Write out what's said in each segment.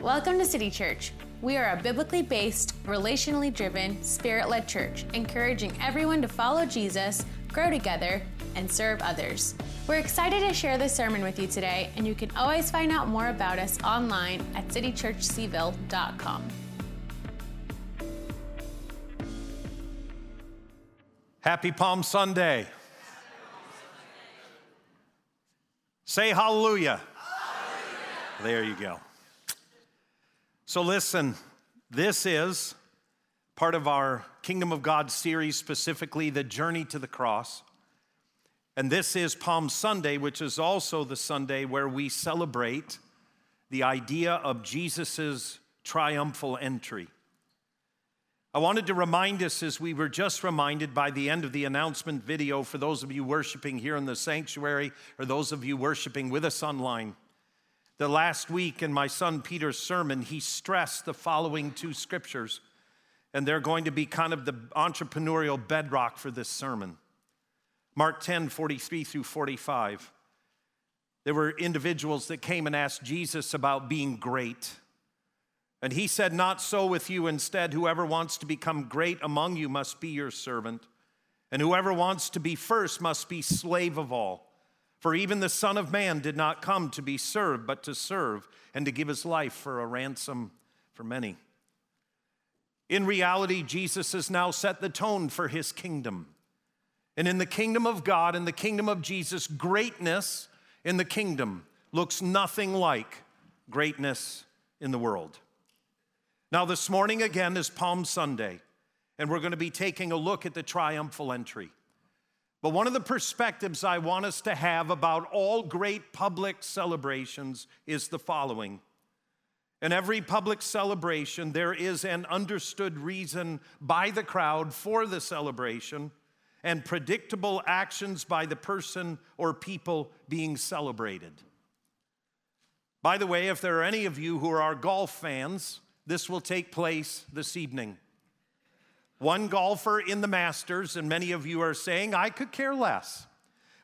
Welcome to City Church. We are a biblically based, relationally driven, spirit led church, encouraging everyone to follow Jesus, grow together, and serve others. We're excited to share this sermon with you today, and you can always find out more about us online at citychurchcville.com. Happy Palm Sunday. Say hallelujah. hallelujah. There you go. So, listen, this is part of our Kingdom of God series, specifically the journey to the cross. And this is Palm Sunday, which is also the Sunday where we celebrate the idea of Jesus' triumphal entry. I wanted to remind us, as we were just reminded by the end of the announcement video, for those of you worshiping here in the sanctuary or those of you worshiping with us online the last week in my son Peter's sermon, he stressed the following two scriptures, and they're going to be kind of the entrepreneurial bedrock for this sermon. Mark 10, 43 through 45. There were individuals that came and asked Jesus about being great. And he said, Not so with you. Instead, whoever wants to become great among you must be your servant. And whoever wants to be first must be slave of all. For even the Son of Man did not come to be served, but to serve and to give his life for a ransom for many. In reality, Jesus has now set the tone for his kingdom. And in the kingdom of God, in the kingdom of Jesus, greatness in the kingdom looks nothing like greatness in the world. Now, this morning again is Palm Sunday, and we're going to be taking a look at the triumphal entry. But one of the perspectives I want us to have about all great public celebrations is the following. In every public celebration, there is an understood reason by the crowd for the celebration and predictable actions by the person or people being celebrated. By the way, if there are any of you who are golf fans, this will take place this evening one golfer in the Masters, and many of you are saying, I could care less.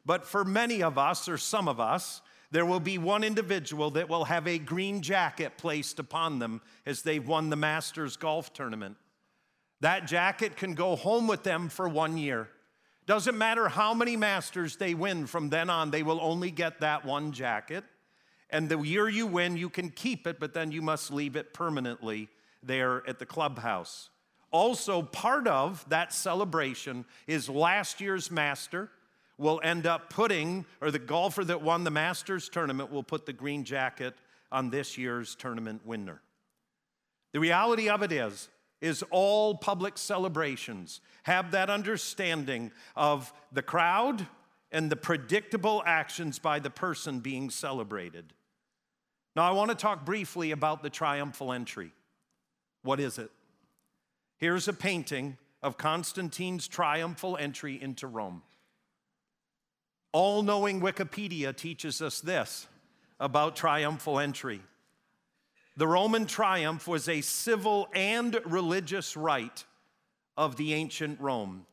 But for many of us, or some of us, there will be one individual that will have a green jacket placed upon them as they've won the Masters golf tournament. That jacket can go home with them for one year. Doesn't matter how many Masters they win from then on, they will only get that one jacket. And the year you win, you can keep it, but then you must leave it permanently there at the clubhouse. Also, part of that celebration is last year's master will end up putting, or the golfer that won the Masters tournament will put the green jacket on this year's tournament winner. The reality of it is, is all public celebrations have that understanding of the crowd and the predictable actions by the person being celebrated. Now, I want to talk briefly about the triumphal entry. What is it? Here's a painting of Constantine's triumphal entry into Rome. All knowing Wikipedia teaches us this about triumphal entry. The Roman triumph was a civil and religious rite of the ancient Rome,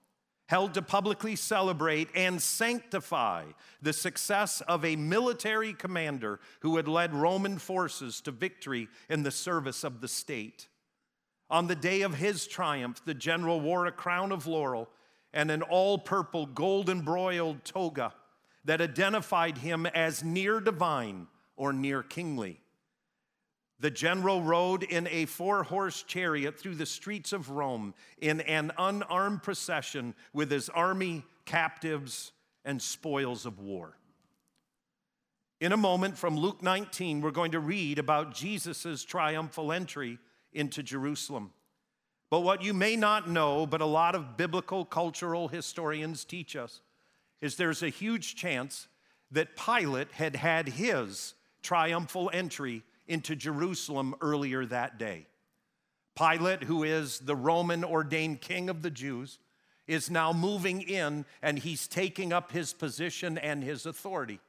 held to publicly celebrate and sanctify the success of a military commander who had led Roman forces to victory in the service of the state. On the day of his triumph, the general wore a crown of laurel and an all purple gold embroidered toga that identified him as near divine or near kingly. The general rode in a four horse chariot through the streets of Rome in an unarmed procession with his army, captives, and spoils of war. In a moment from Luke 19, we're going to read about Jesus' triumphal entry into Jerusalem. But what you may not know, but a lot of biblical cultural historians teach us, is there's a huge chance that Pilate had had his triumphal entry into Jerusalem earlier that day. Pilate, who is the Roman ordained king of the Jews, is now moving in and he's taking up his position and his authority.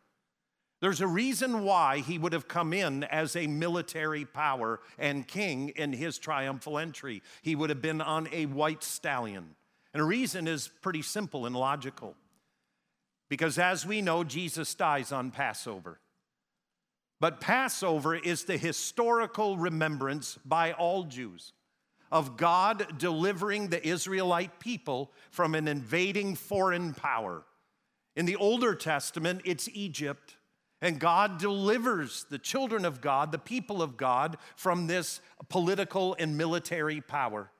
There's a reason why he would have come in as a military power and king in his triumphal entry. He would have been on a white stallion. And the reason is pretty simple and logical. Because as we know, Jesus dies on Passover. But Passover is the historical remembrance by all Jews of God delivering the Israelite people from an invading foreign power. In the Older Testament, it's Egypt. And God delivers the children of God, the people of God, from this political and military power.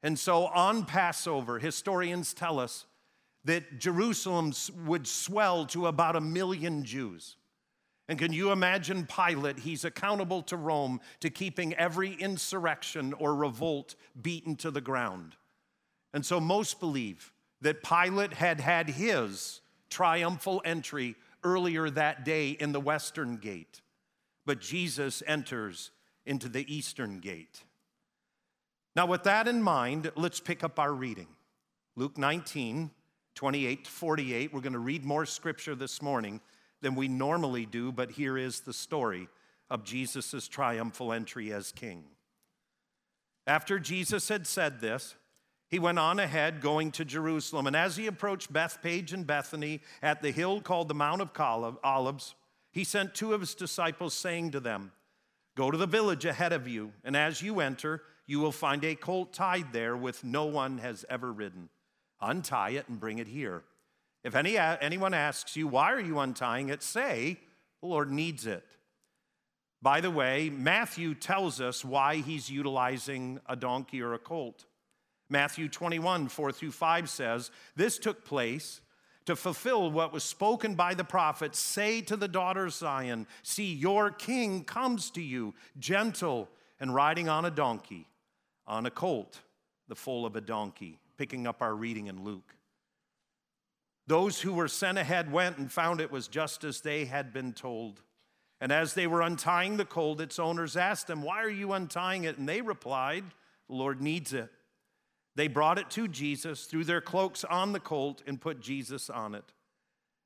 And so on Passover, historians tell us that Jerusalem would swell to about a million Jews. And can you imagine Pilate? He's accountable to Rome to keeping every insurrection or revolt beaten to the ground. And so most believe that Pilate had had his triumphal entry earlier that day in the western gate, but Jesus enters into the eastern gate. Now, with that in mind, let's pick up our reading. Luke 19, 28 to 48. We're going to read more scripture this morning than we normally do, but here is the story of Jesus' triumphal entry as king. After Jesus had said this, he went on ahead going to Jerusalem. And as he approached Bethphage and Bethany at the hill called the Mount of Olives, he sent two of his disciples, saying to them, Go to the village ahead of you, and as you enter, you will find a colt tied there with no one has ever ridden. Untie it and bring it here. If any, anyone asks you, Why are you untying it? say, The Lord needs it. By the way, Matthew tells us why he's utilizing a donkey or a colt. Matthew 21, 4 through 5 says, This took place to fulfill what was spoken by the prophet Say to the daughter Zion, See, your king comes to you, gentle and riding on a donkey, on a colt, the foal of a donkey. Picking up our reading in Luke. Those who were sent ahead went and found it was just as they had been told. And as they were untying the colt, its owners asked them, Why are you untying it? And they replied, The Lord needs it. They brought it to Jesus, threw their cloaks on the colt, and put Jesus on it.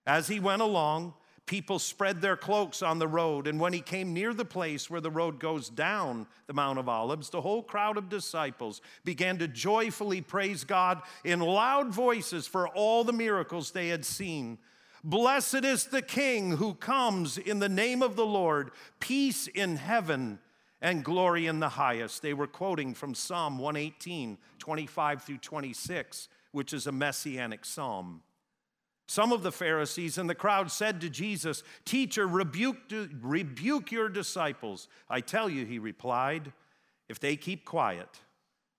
As he went along, people spread their cloaks on the road. And when he came near the place where the road goes down the Mount of Olives, the whole crowd of disciples began to joyfully praise God in loud voices for all the miracles they had seen. Blessed is the King who comes in the name of the Lord, peace in heaven and glory in the highest. They were quoting from Psalm 118, 25 through 26, which is a messianic psalm. Some of the Pharisees and the crowd said to Jesus, Teacher, rebuke, rebuke your disciples. I tell you, he replied, if they keep quiet,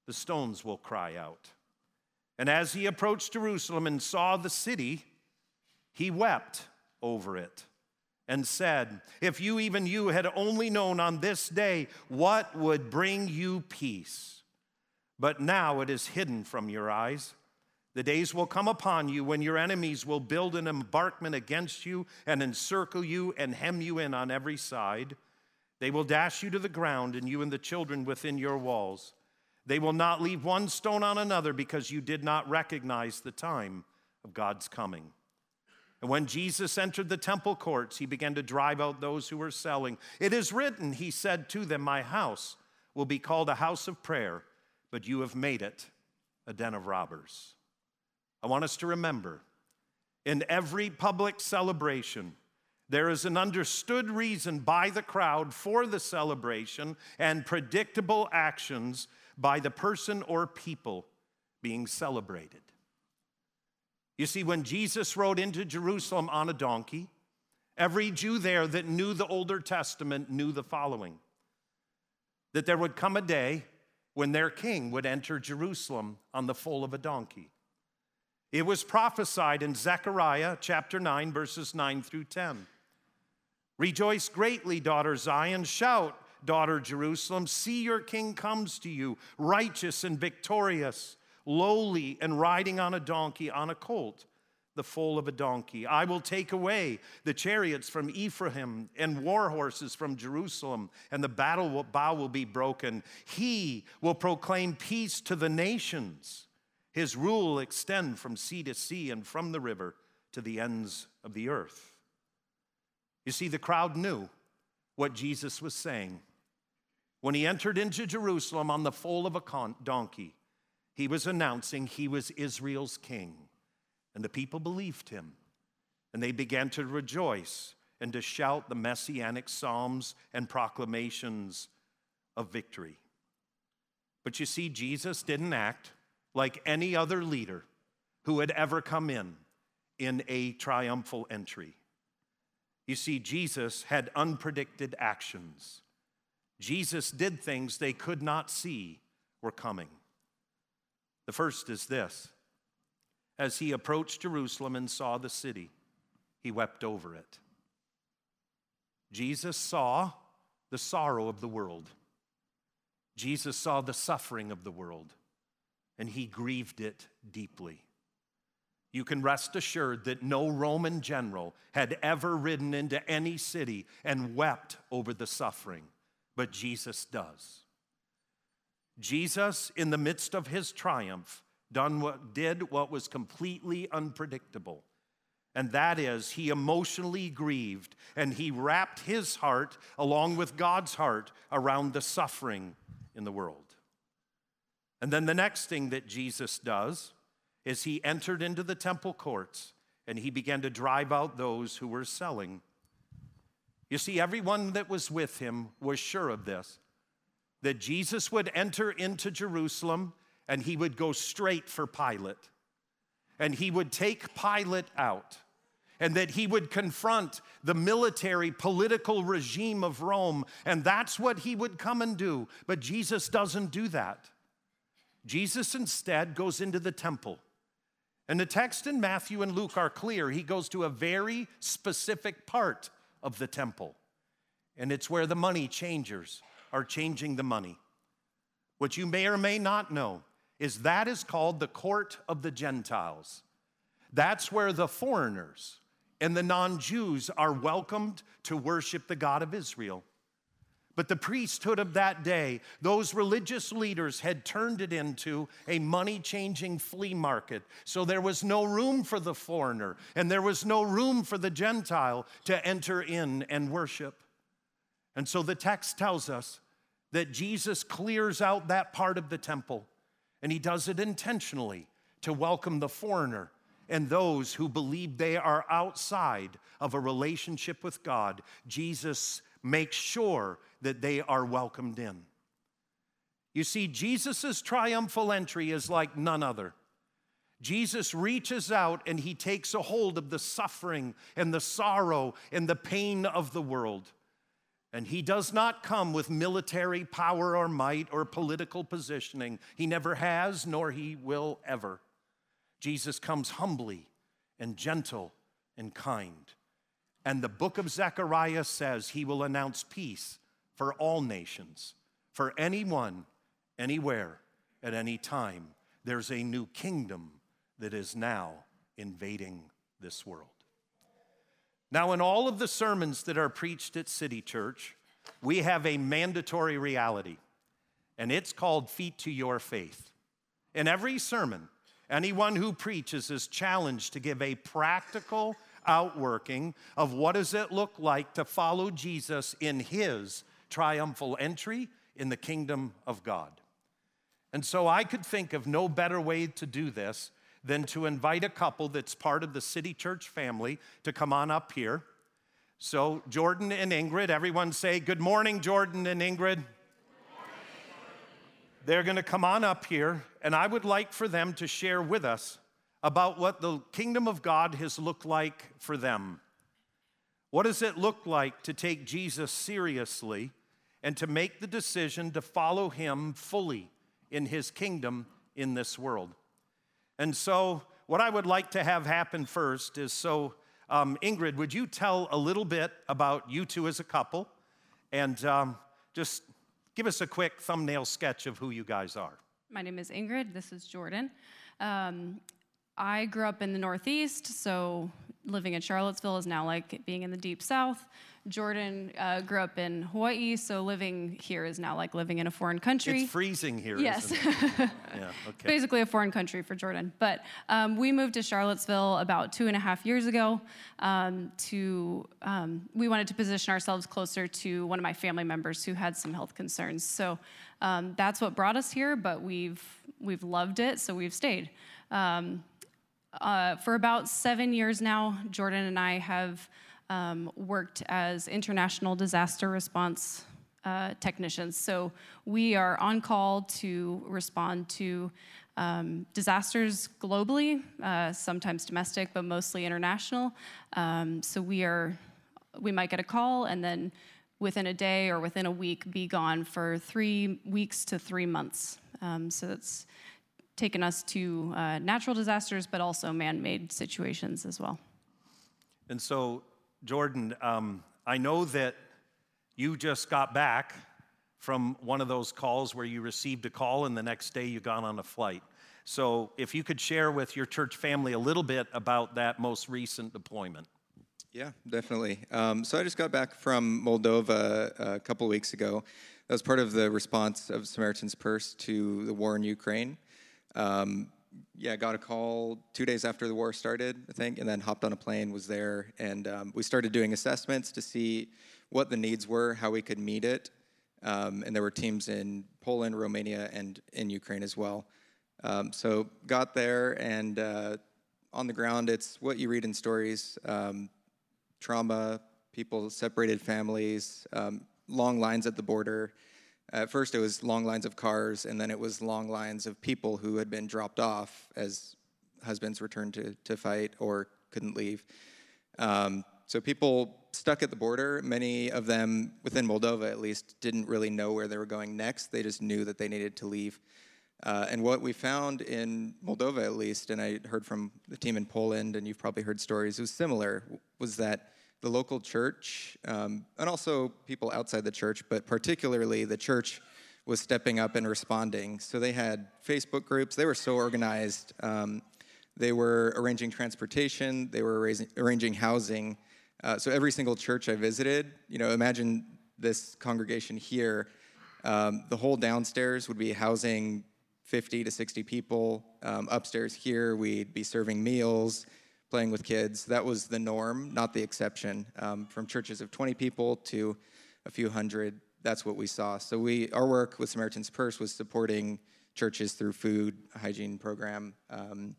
the stones will cry out. And as he approached Jerusalem and saw the city, he wept over it and said, If you, even you, had only known on this day what would bring you peace. But now it is hidden from your eyes. The days will come upon you when your enemies will build an embankment against you and encircle you and hem you in on every side. They will dash you to the ground, and you and the children within your walls. They will not leave one stone on another because you did not recognize the time of God's coming. And when Jesus entered the temple courts, he began to drive out those who were selling. It is written, he said to them, My house will be called a house of prayer, but you have made it a den of robbers. I want us to remember in every public celebration, there is an understood reason by the crowd for the celebration and predictable actions by the person or people being celebrated. You see, when Jesus rode into Jerusalem on a donkey, every Jew there that knew the Older Testament knew the following that there would come a day when their king would enter Jerusalem on the foal of a donkey. It was prophesied in Zechariah chapter 9, verses 9 through 10. Rejoice greatly, daughter Zion. Shout, daughter Jerusalem. See, your king comes to you, righteous and victorious lowly and riding on a donkey, on a colt, the foal of a donkey. I will take away the chariots from Ephraim and war horses from Jerusalem, and the battle bow will be broken. He will proclaim peace to the nations. His rule will extend from sea to sea and from the river to the ends of the earth. You see, the crowd knew what Jesus was saying. When he entered into Jerusalem on the foal of a donkey, he was announcing he was Israel's king. And the people believed him. And they began to rejoice and to shout the messianic psalms and proclamations of victory. But you see, Jesus didn't act like any other leader who had ever come in in a triumphal entry. You see, Jesus had unpredicted actions. Jesus did things they could not see were coming. The first is this as he approached Jerusalem and saw the city, he wept over it. Jesus saw the sorrow of the world. Jesus saw the suffering of the world, and he grieved it deeply. You can rest assured that no Roman general had ever ridden into any city and wept over the suffering, but Jesus does. Jesus, in the midst of his triumph, done what, did what was completely unpredictable. And that is, he emotionally grieved and he wrapped his heart, along with God's heart, around the suffering in the world. And then the next thing that Jesus does is he entered into the temple courts and he began to drive out those who were selling. You see, everyone that was with him was sure of this that Jesus would enter into Jerusalem and he would go straight for Pilate. And he would take Pilate out. And that he would confront the military political regime of Rome. And that's what he would come and do. But Jesus doesn't do that. Jesus instead goes into the temple. And the text in Matthew and Luke are clear. He goes to a very specific part of the temple. And it's where the money changers are changing the money. What you may or may not know is that is called the court of the Gentiles. That's where the foreigners and the non Jews are welcomed to worship the God of Israel. But the priesthood of that day, those religious leaders had turned it into a money changing flea market. So there was no room for the foreigner and there was no room for the Gentile to enter in and worship. And so the text tells us that Jesus clears out that part of the temple and he does it intentionally to welcome the foreigner and those who believe they are outside of a relationship with God. Jesus makes sure that they are welcomed in. You see, Jesus' triumphal entry is like none other. Jesus reaches out and he takes a hold of the suffering and the sorrow and the pain of the world. And he does not come with military power or might or political positioning. He never has, nor he will ever. Jesus comes humbly and gentle and kind. And the book of Zechariah says he will announce peace for all nations, for anyone, anywhere, at any time. There's a new kingdom that is now invading this world. Now, in all of the sermons that are preached at City Church, we have a mandatory reality, and it's called Feet to Your Faith. In every sermon, anyone who preaches is challenged to give a practical outworking of what does it look like to follow Jesus in his triumphal entry in the kingdom of God. And so I could think of no better way to do this than to invite a couple that's part of the City Church family to come on up here. So, Jordan and Ingrid, everyone say, Good morning, Jordan and Ingrid. They're going to come on up here, and I would like for them to share with us about what the kingdom of God has looked like for them. What does it look like to take Jesus seriously and to make the decision to follow him fully in his kingdom in this world? And so, what I would like to have happen first is so, um, Ingrid, would you tell a little bit about you two as a couple and um, just give us a quick thumbnail sketch of who you guys are? My name is Ingrid. This is Jordan. Um, I grew up in the Northeast, so living in Charlottesville is now like being in the deep South. Jordan uh, grew up in Hawaii, so living here is now like living in a foreign country. It's freezing here. Yes. yeah. Okay. Basically a foreign country for Jordan. But um, we moved to Charlottesville about two and a half years ago. Um, to um, we wanted to position ourselves closer to one of my family members who had some health concerns. So um, that's what brought us here. But we've we've loved it, so we've stayed. Um, uh, for about seven years now, Jordan and I have um, worked as international disaster response uh, technicians. So we are on call to respond to um, disasters globally, uh, sometimes domestic, but mostly international. Um, so we are, we might get a call and then within a day or within a week be gone for three weeks to three months. Um, so that's taken us to uh, natural disasters, but also man-made situations as well. And so, Jordan, um, I know that you just got back from one of those calls where you received a call and the next day you got on a flight. So, if you could share with your church family a little bit about that most recent deployment. Yeah, definitely. Um, so, I just got back from Moldova a couple weeks ago. That was part of the response of Samaritan's Purse to the war in Ukraine. Um, yeah, got a call two days after the war started, I think, and then hopped on a plane, was there, and um, we started doing assessments to see what the needs were, how we could meet it. Um, and there were teams in Poland, Romania, and in Ukraine as well. Um, so got there, and uh, on the ground, it's what you read in stories um, trauma, people, separated families, um, long lines at the border. At first, it was long lines of cars, and then it was long lines of people who had been dropped off as husbands returned to, to fight or couldn't leave. Um, so people stuck at the border, many of them within Moldova at least, didn't really know where they were going next. They just knew that they needed to leave. Uh, and what we found in Moldova, at least, and I heard from the team in Poland, and you've probably heard stories, it was similar, was that the local church, um, and also people outside the church, but particularly the church was stepping up and responding. So they had Facebook groups, they were so organized. Um, they were arranging transportation, they were arranging, arranging housing. Uh, so every single church I visited, you know, imagine this congregation here. Um, the whole downstairs would be housing 50 to 60 people. Um, upstairs here, we'd be serving meals playing with kids. That was the norm, not the exception. Um, from churches of 20 people to a few hundred, that's what we saw. So we, our work with Samaritan's Purse was supporting churches through food, hygiene program, um,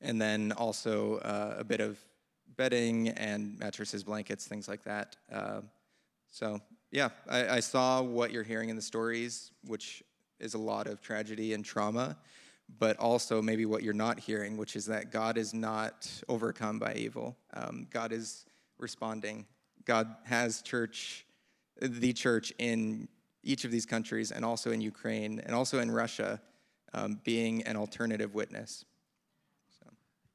and then also uh, a bit of bedding and mattresses, blankets, things like that. Uh, so yeah, I, I saw what you're hearing in the stories, which is a lot of tragedy and trauma but also maybe what you're not hearing, which is that God is not overcome by evil. Um, God is responding. God has church, the church in each of these countries, and also in Ukraine, and also in Russia, um, being an alternative witness.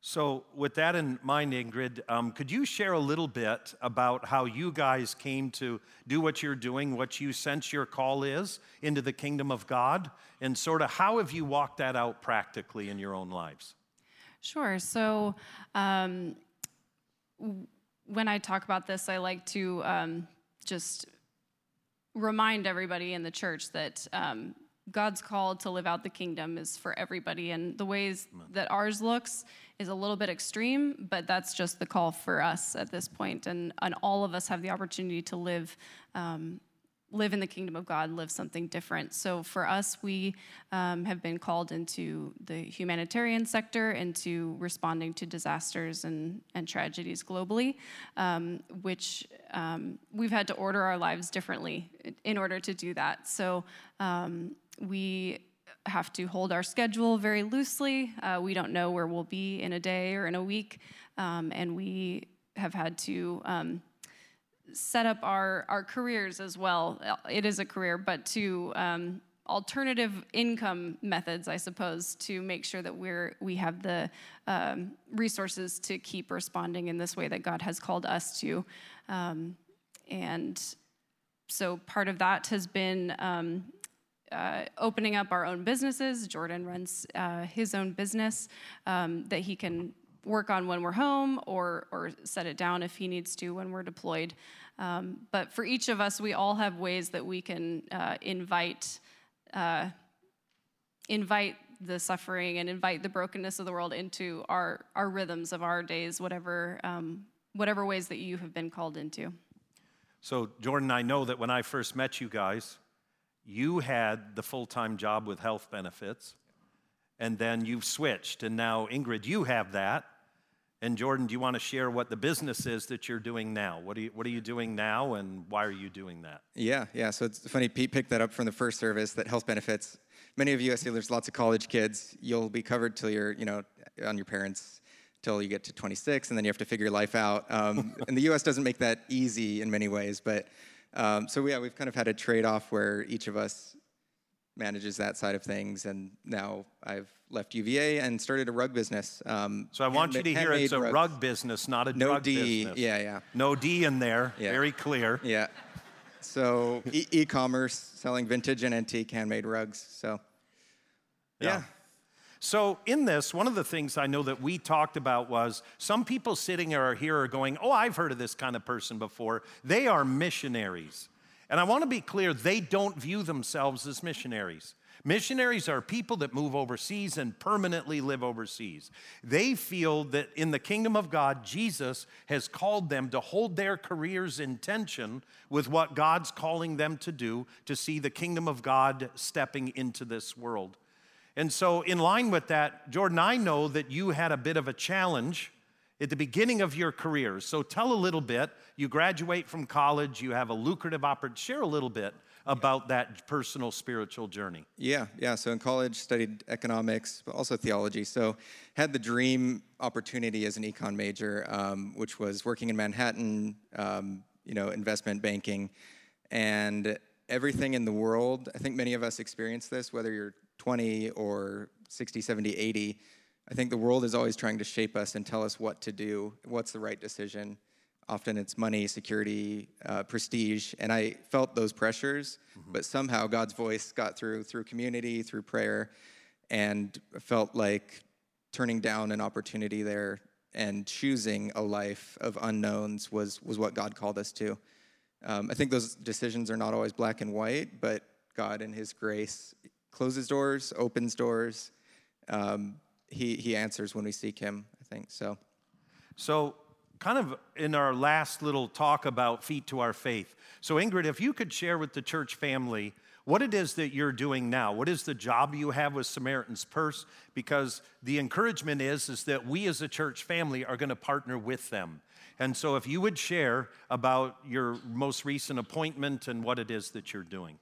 So, with that in mind, Ingrid, um, could you share a little bit about how you guys came to do what you're doing, what you sense your call is into the kingdom of God, and sort of how have you walked that out practically in your own lives? Sure. So, um, when I talk about this, I like to um, just remind everybody in the church that um, God's call to live out the kingdom is for everybody, and the ways that ours looks is a little bit extreme, but that's just the call for us at this point. And, and all of us have the opportunity to live. Um, live in the kingdom of God, live something different. So for us, we um, have been called into the humanitarian sector, into responding to disasters and, and tragedies globally, um, which um, we've had to order our lives differently in order to do that. So um, we have to hold our schedule very loosely. Uh, we don't know where we'll be in a day or in a week, um, and we have had to um, set up our, our careers as well. It is a career, but to um, alternative income methods, I suppose, to make sure that we're we have the um, resources to keep responding in this way that God has called us to, um, and so part of that has been um, uh, opening up our own businesses. Jordan runs uh, his own business um, that he can work on when we're home or, or set it down if he needs to when we're deployed. Um, but for each of us, we all have ways that we can uh, invite, uh, invite the suffering and invite the brokenness of the world into our, our rhythms of our days, whatever, um, whatever ways that you have been called into. So, Jordan, I know that when I first met you guys, you had the full time job with health benefits, and then you've switched, and now, Ingrid, you have that, And Jordan, do you want to share what the business is that you're doing now? What are you, what are you doing now, and why are you doing that? Yeah, yeah. So it's funny, Pete picked that up from the first service that health benefits. Many of you, I see there's lots of college kids. You'll be covered till you're, you know, on your parents till you get to 26, and then you have to figure your life out. Um, and the U.S. doesn't make that easy in many ways, but um, so yeah, we've kind of had a trade-off where each of us manages that side of things, and now I've left UVA and started a rug business. Um, So I want you to hear it's a rugs. rug business, not a No drug D, business. yeah, yeah. No D in there. Yeah. Very clear. Yeah. So e- e-commerce, selling vintage and antique handmade rugs. So Yeah. yeah. So, in this, one of the things I know that we talked about was some people sitting or here are going, Oh, I've heard of this kind of person before. They are missionaries. And I want to be clear, they don't view themselves as missionaries. Missionaries are people that move overseas and permanently live overseas. They feel that in the kingdom of God, Jesus has called them to hold their careers in tension with what God's calling them to do to see the kingdom of God stepping into this world. And so, in line with that, Jordan, I know that you had a bit of a challenge at the beginning of your career. So, tell a little bit. You graduate from college, you have a lucrative opportunity. Share a little bit about that personal spiritual journey. Yeah, yeah. So in college, studied economics, but also theology. So had the dream opportunity as an econ major, um, which was working in Manhattan, um, you know, investment banking, and everything in the world. I think many of us experience this, whether you're 20 or 60, 70, 80. I think the world is always trying to shape us and tell us what to do, what's the right decision. Often it's money, security, uh, prestige, and I felt those pressures, but somehow God's voice got through through community, through prayer, and felt like turning down an opportunity there and choosing a life of unknowns was was what God called us to. Um, I think those decisions are not always black and white, but God, in His grace, closes doors, opens doors. Um, he He answers when we seek Him. I think so. So, kind of in our last little talk about feet to our faith. So, Ingrid, if you could share with the church family what it is that you're doing now. What is the job you have with Samaritan's Purse? Because the encouragement is, is that we as a church family are going to partner with them. And so, if you would share about your most recent appointment and what it is that you're doing.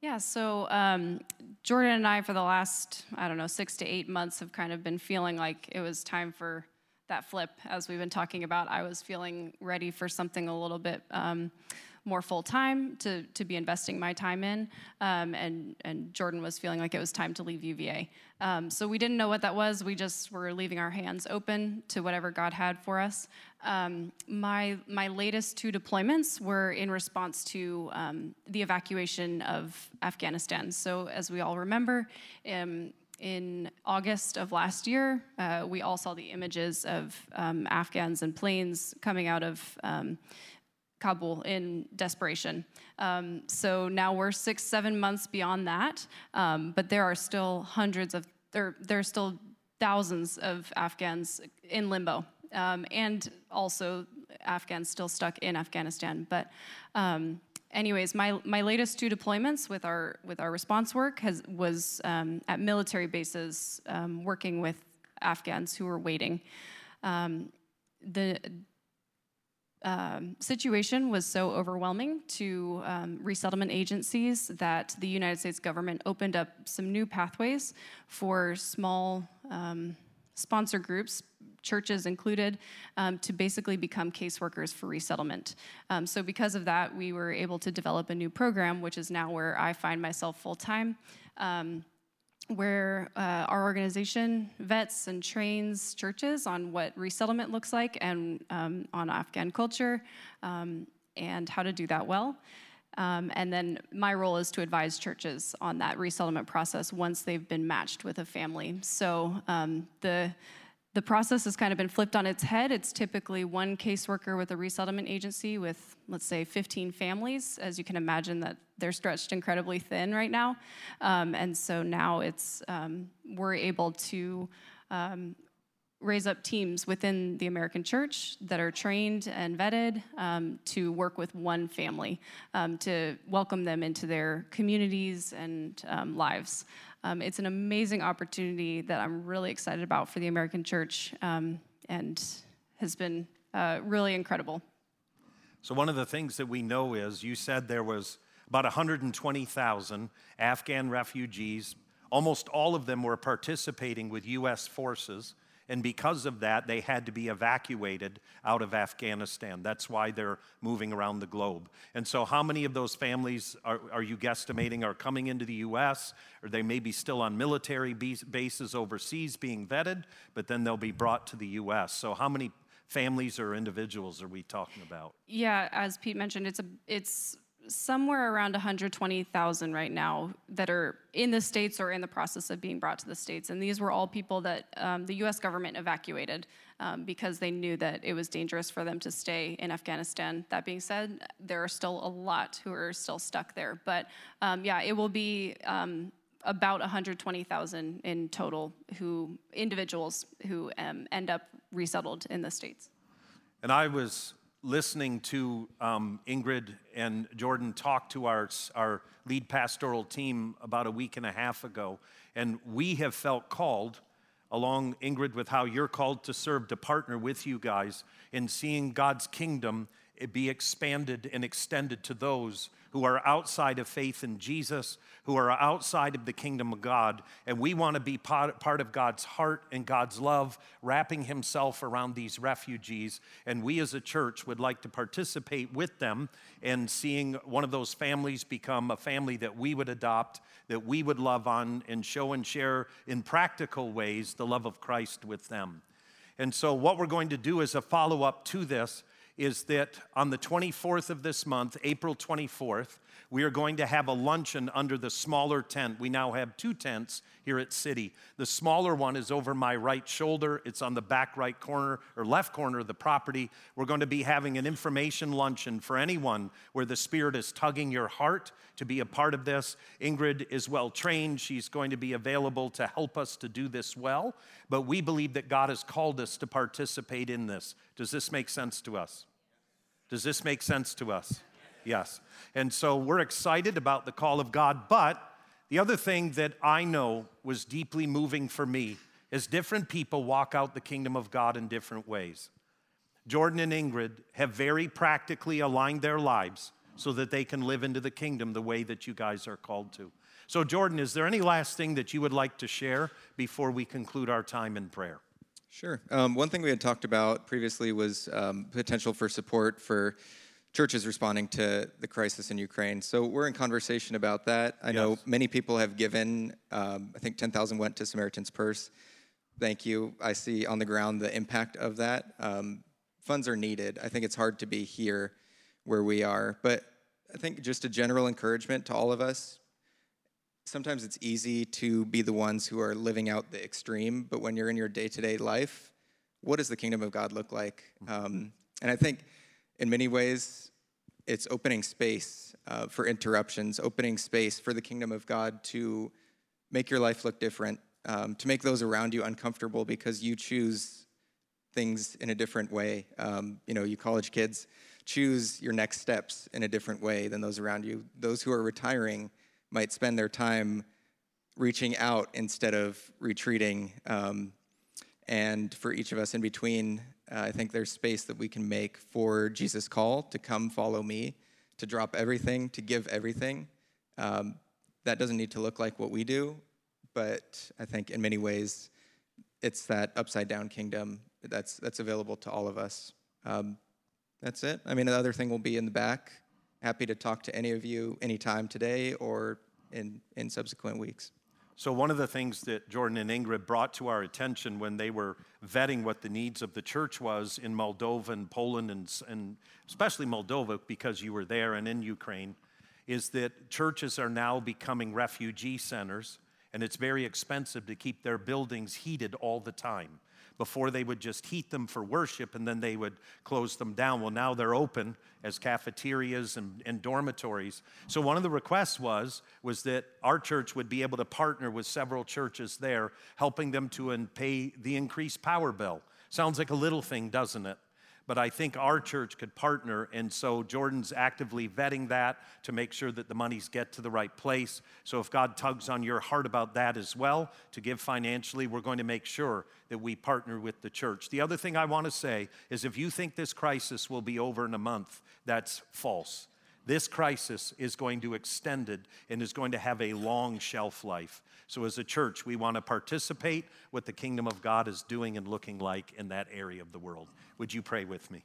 Yeah, so um, Jordan and I, for the last, I don't know, six to eight months, have kind of been feeling like it was time for that flip, as we've been talking about. I was feeling ready for something a little bit um, more full time to, to be investing my time in, um, and, and Jordan was feeling like it was time to leave UVA. Um, so we didn't know what that was. We just were leaving our hands open to whatever God had for us. Um, my my latest two deployments were in response to um, the evacuation of Afghanistan. So as we all remember. Um, in August of last year, uh, we all saw the images of um, Afghans and planes coming out of um, Kabul in desperation. Um, so now we're six, seven months beyond that, um, but there are still hundreds of, there, there are still thousands of Afghans in limbo, um, and also Afghans still stuck in Afghanistan. But um, anyways, my, my latest two deployments with our with our response work has was um, at military bases, um, working with Afghans who were waiting. The um, situation was so overwhelming to um, resettlement agencies that the United States government opened up some new pathways for small um, sponsor groups, churches included, um, to basically become caseworkers for resettlement. Um, so, because of that, we were able to develop a new program, which is now where I find myself full time. Um, where uh, our organization vets and trains churches on what resettlement looks like and um, on Afghan culture um, and how to do that well. Um, and then my role is to advise churches on that resettlement process once they've been matched with a family. So um, the the process has kind of been flipped on its head. It's typically one caseworker with a resettlement agency with, let's say, 15 families. As you can imagine, that they're stretched incredibly thin right now, um, and so now it's um, we're able to um, raise up teams within the American church that are trained and vetted um, to work with one family um, to welcome them into their communities and um, lives. Um, it's an amazing opportunity that I'm really excited about for the American church. Um, and has been uh, really incredible. So, one of the things that we know is you said there was about 120,000 Afghan refugees. Almost all of them were participating with U.S. forces. And because of that, they had to be evacuated out of Afghanistan. That's why they're moving around the globe. And so, how many of those families are, are you guesstimating are coming into the U.S., or they may be still on military bases overseas being vetted, but then they'll be brought to the U.S.? So, how many families or individuals are we talking about? Yeah, as Pete mentioned, it's a it's somewhere around 120,000 right now that are in the states or in the process of being brought to the states. And these were all people that um, the US government evacuated um, because they knew that it was dangerous for them to stay in Afghanistan. That being said, there are still a lot who are still stuck there. But um, yeah, it will be um, about 120,000 in total who individuals who um, end up resettled in the states. And I was listening to um, Ingrid and Jordan talk to our, our lead pastoral team about a week and a half ago, and we have felt called, along Ingrid, with how you're called to serve, to partner with you guys in seeing God's kingdom be expanded and extended to those who are outside of faith in Jesus, who are outside of the kingdom of God. And we want to be part, of God's heart and God's love, wrapping Himself around these refugees. And we as a church would like to participate with them and seeing one of those families become a family that we would adopt, that we would love on, and show and share in practical ways the love of Christ with them. And so, what we're going to do as a follow up to this is that on the 24th of this month, April 24th, we are going to have a luncheon under the smaller tent. We now have two tents here at City. The smaller one is over my right shoulder, it's on the back right corner or left corner of the property. We're going to be having an information luncheon for anyone where the Spirit is tugging your heart to be a part of this. Ingrid is well trained, she's going to be available to help us to do this well. But we believe that God has called us to participate in this. Does this make sense to us? Does this make sense to us? Yes. And so we're excited about the call of God. But the other thing that I know was deeply moving for me is different people walk out the kingdom of God in different ways. Jordan and Ingrid have very practically aligned their lives so that they can live into the kingdom the way that you guys are called to. So, Jordan, is there any last thing that you would like to share before we conclude our time in prayer? Sure. Um, one thing we had talked about previously was um, potential for support for churches responding to the crisis in Ukraine. So we're in conversation about that. I yes. know many people have given. Um, I think 10,000 went to Samaritan's Purse. Thank you. I see on the ground the impact of that. Um, funds are needed. I think it's hard to be here where we are, but I think just a general encouragement to all of us sometimes it's easy to be the ones who are living out the extreme, but when you're in your day to day life, what does the kingdom of God look like? Um, and I think in many ways, it's opening space uh, for interruptions, opening space for the kingdom of God to make your life look different, um, to make those around you uncomfortable because you choose things in a different way. Um, you know, you college kids choose your next steps in a different way than those around you. Those who are retiring, might spend their time reaching out instead of retreating. Um, and for each of us in between, uh, I think there's space that we can make for Jesus' call to come follow me, to drop everything, to give everything. Um, that doesn't need to look like what we do, but I think in many ways, it's that upside down kingdom that's that's available to all of us. Um, that's it. I mean, the other thing will be in the back. Happy to talk to any of you anytime today or in, in subsequent weeks. So, one of the things that Jordan and Ingrid brought to our attention when they were vetting what the needs of the church was in Moldova and Poland, and, and especially Moldova, because you were there, and in Ukraine, is that churches are now becoming refugee centers, and it's very expensive to keep their buildings heated all the time. Before they would just heat them for worship and then they would close them down. Well, now they're open as cafeterias and, and dormitories. So one of the requests was, was that our church would be able to partner with several churches there, helping them to pay the increased power bill. Sounds like a little thing, doesn't it? But I think our church could partner. And so Jordan's actively vetting that to make sure that the monies get to the right place. So if God tugs on your heart about that as well, to give financially, we're going to make sure that we partner with the church. The other thing I want to say is if you think this crisis will be over in a month, that's false. This crisis is going to extend it and is going to have a long shelf life. So, as a church, we want to participate what the kingdom of God is doing and looking like in that area of the world. Would you pray with me?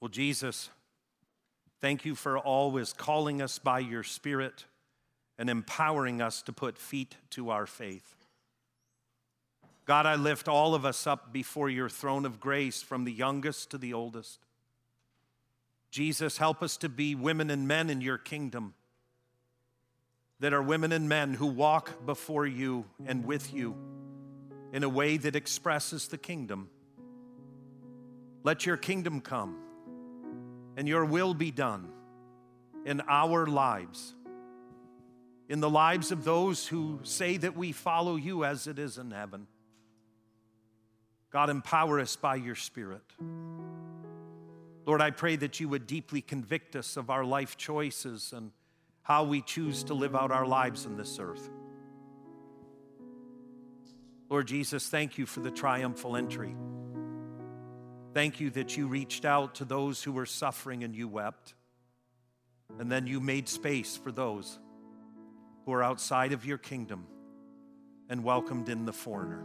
Well, Jesus, thank you for always calling us by your Spirit and empowering us to put feet to our faith. God, I lift all of us up before your throne of grace from the youngest to the oldest. Jesus, help us to be women and men in your kingdom that are women and men who walk before you and with you in a way that expresses the kingdom. Let your kingdom come and your will be done in our lives, in the lives of those who say that we follow you as it is in heaven. God, empower us by your Spirit. Lord, I pray that you would deeply convict us of our life choices and how we choose to live out our lives in this earth. Lord Jesus, thank you for the triumphal entry. Thank you that you reached out to those who were suffering and you wept. And then you made space for those who are outside of your kingdom and welcomed in the foreigner.